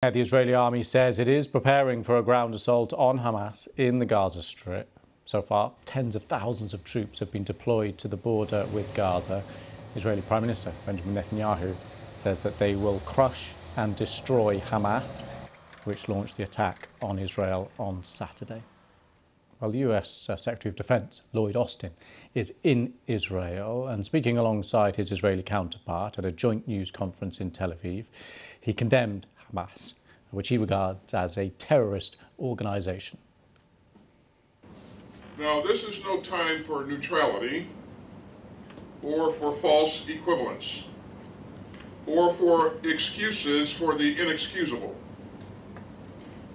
The Israeli army says it is preparing for a ground assault on Hamas in the Gaza Strip. So far, tens of thousands of troops have been deployed to the border with Gaza. Israeli Prime Minister Benjamin Netanyahu says that they will crush and destroy Hamas, which launched the attack on Israel on Saturday. Well, the US uh, Secretary of Defense Lloyd Austin is in Israel and speaking alongside his Israeli counterpart at a joint news conference in Tel Aviv. He condemned Hamas, which he regards as a terrorist organization. Now, this is no time for neutrality or for false equivalence or for excuses for the inexcusable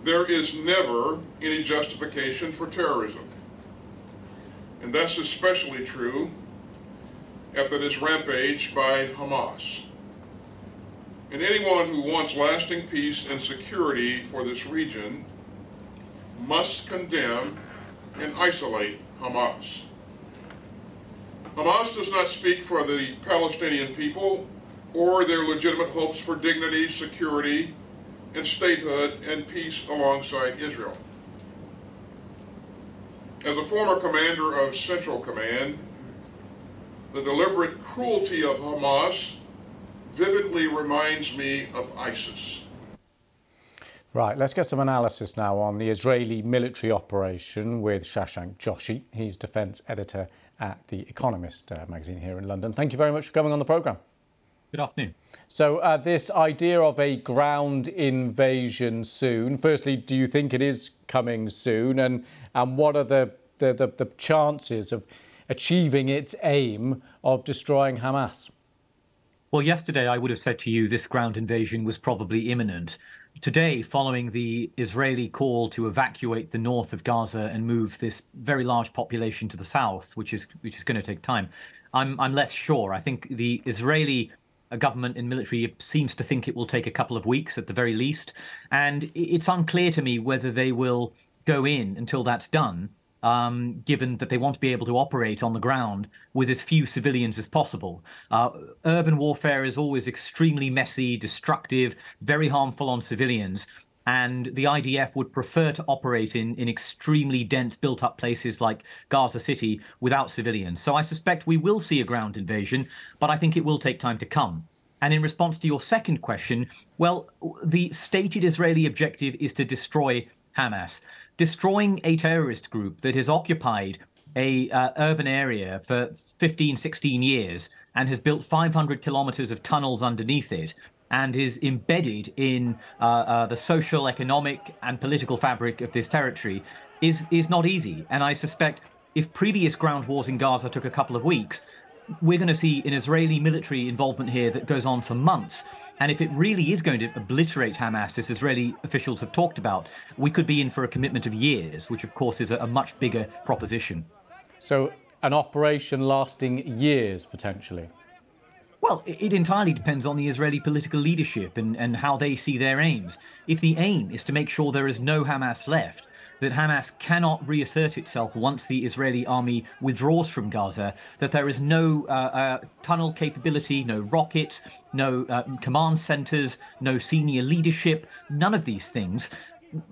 there is never any justification for terrorism. And that's especially true after this rampage by Hamas. And anyone who wants lasting peace and security for this region must condemn and isolate Hamas. Hamas does not speak for the Palestinian people or their legitimate hopes for dignity, security, and statehood and peace alongside Israel. As a former commander of Central Command, the deliberate cruelty of Hamas vividly reminds me of ISIS. Right, let's get some analysis now on the Israeli military operation with Shashank Joshi. He's defence editor at The Economist uh, magazine here in London. Thank you very much for coming on the programme. Good afternoon. So, uh, this idea of a ground invasion soon, firstly, do you think it is coming soon? And, and what are the, the, the, the chances of achieving its aim of destroying Hamas? Well, yesterday I would have said to you this ground invasion was probably imminent. Today, following the Israeli call to evacuate the north of Gaza and move this very large population to the south, which is which is going to take time, I'm I'm less sure. I think the Israeli uh, government and military seems to think it will take a couple of weeks at the very least. And it's unclear to me whether they will go in until that's done, um, given that they want to be able to operate on the ground with as few civilians as possible. Uh, urban warfare is always extremely messy, destructive, very harmful on civilians and the IDF would prefer to operate in, in extremely dense built up places like Gaza City without civilians. So I suspect we will see a ground invasion, but I think it will take time to come. And in response to your second question, well, the stated Israeli objective is to destroy Hamas. Destroying a terrorist group that has occupied a uh, urban area for 15, 16 years and has built 500 kilometers of tunnels underneath it and is embedded in uh, uh, the social, economic, and political fabric of this territory is is not easy. And I suspect if previous ground wars in Gaza took a couple of weeks, we're going to see an Israeli military involvement here that goes on for months. And if it really is going to obliterate Hamas, as Israeli officials have talked about, we could be in for a commitment of years, which of course is a, a much bigger proposition. So, an operation lasting years potentially. Well, it entirely depends on the Israeli political leadership and, and how they see their aims. If the aim is to make sure there is no Hamas left, that Hamas cannot reassert itself once the Israeli army withdraws from Gaza, that there is no uh, uh, tunnel capability, no rockets, no uh, command centers, no senior leadership, none of these things.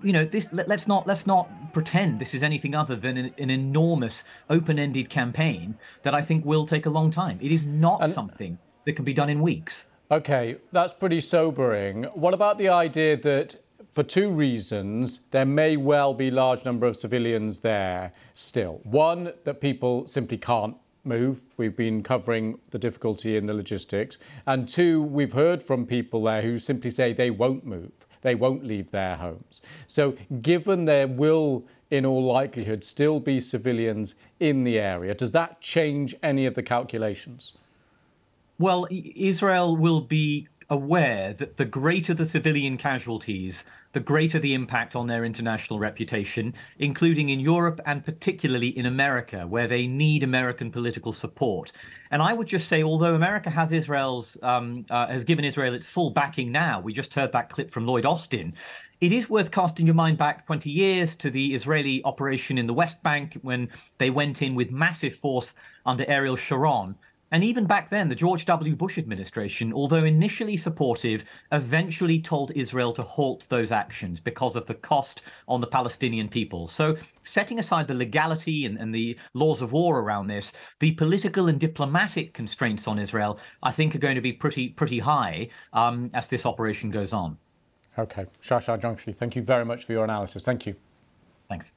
You know, this. Let, us not let's not pretend this is anything other than an, an enormous, open-ended campaign that I think will take a long time. It is not and, something that can be done in weeks. Okay, that's pretty sobering. What about the idea that for two reasons, there may well be large number of civilians there still. One, that people simply can't move. We've been covering the difficulty in the logistics. And two, we've heard from people there who simply say they won't move. They won't leave their homes. So given there will, in all likelihood, still be civilians in the area, does that change any of the calculations? Well, Israel will be aware that the greater the civilian casualties, the greater the impact on their international reputation, including in Europe and particularly in America, where they need American political support. And I would just say, although America has Israel's um, uh, has given Israel its full backing now, we just heard that clip from Lloyd Austin. It is worth casting your mind back 20 years to the Israeli operation in the West Bank when they went in with massive force under Ariel Sharon And even back then, the George W. Bush administration, although initially supportive, eventually told Israel to halt those actions because of the cost on the Palestinian people. So, setting aside the legality and, and the laws of war around this, the political and diplomatic constraints on Israel, I think, are going to be pretty pretty high um, as this operation goes on. Okay, Shashank Joshi, thank you very much for your analysis. Thank you. Thanks.